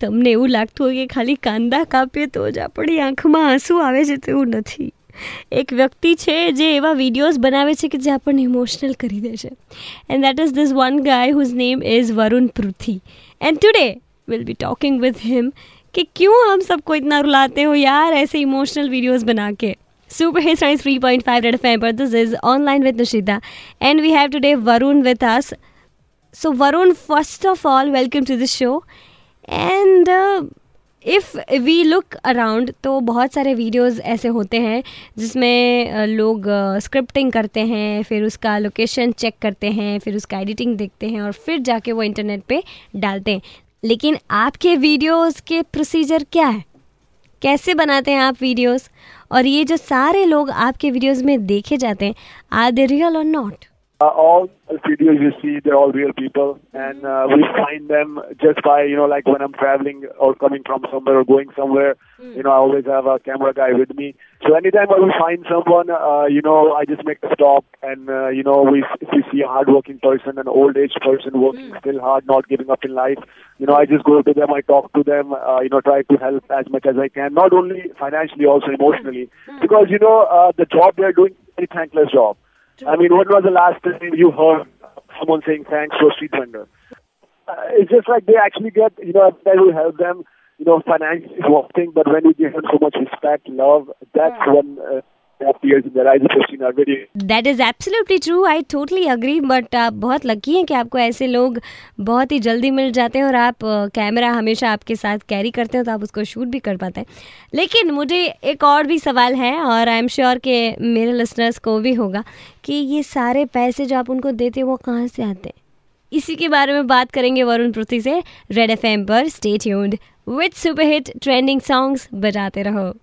તમને એવું લાગતું હોય કે ખાલી કાંદા કાપીએ તો જ આપણી આંખમાં આંસુ આવે છે તેવું નથી એક વ્યક્તિ છે જે એવા વિડીયોઝ બનાવે છે કે જે આપણને ઇમોશનલ કરી દે છે and that is this one guy whose name is Varun Prithvi and today will be talking with him कि क्यों हम सबको इतना रुलाते हो यार ऐसे इमोशनल वीडियोस बना के Super Hits 3.5 Red FM, but this is Online with Nishita. And we have today Varun with us. So, Varun, first of all, welcome to the show. And uh, if we look around तो बहुत सारे videos ऐसे होते हैं जिसमें लोग scripting करते हैं फिर उसका लोकेशन चेक करते हैं फिर उसका एडिटिंग देखते हैं और फिर जाके वो इंटरनेट पे डालते हैं। लेकिन आपके वीडियोस के प्रोसीजर क्या है? कैसे बनाते हैं आप वीडियोस और ये जो सारे लोग आपके वीडियोस में देखे जाते हैं आर दे रियल और not Uh, all videos you see, they're all real people, and uh, we find them just by you know, like when I'm traveling or coming from somewhere or going somewhere. Mm. You know, I always have a camera guy with me. So anytime I will find someone, uh, you know, I just make a stop, and uh, you know, we if we see a hardworking person, an old age person working mm. still hard, not giving up in life, you know, I just go to them, I talk to them, uh, you know, try to help as much as I can, not only financially, also emotionally, mm. because you know, uh, the job they're doing, is a thankless job. I mean, when was the last time you heard someone saying thanks to a street vendor? Uh, it's just like they actually get, you know, that will help them, you know, financially is one thing, but when you give them so much respect, love, that's yeah. when uh, that is absolutely true I totally agree but आप बहुत lucky हैं कि आपको ऐसे लोग बहुत ही जल्दी मिल जाते हैं और आप कैमरा हमेशा आपके साथ कैरी करते हैं तो आप उसको शूट भी कर पाते हैं। लेकिन मुझे एक और भी सवाल है और आई एम श्योर कि मेरे लिसनर्स को भी होगा कि ये सारे पैसे जो आप उनको देते हैं वो कहाँ से आते हैं? इसी के बारे में बात करेंगे वरुण पृथ्वी से। रेड एफ़ एम पर stay tuned with super hit trending songs बजाते रहो।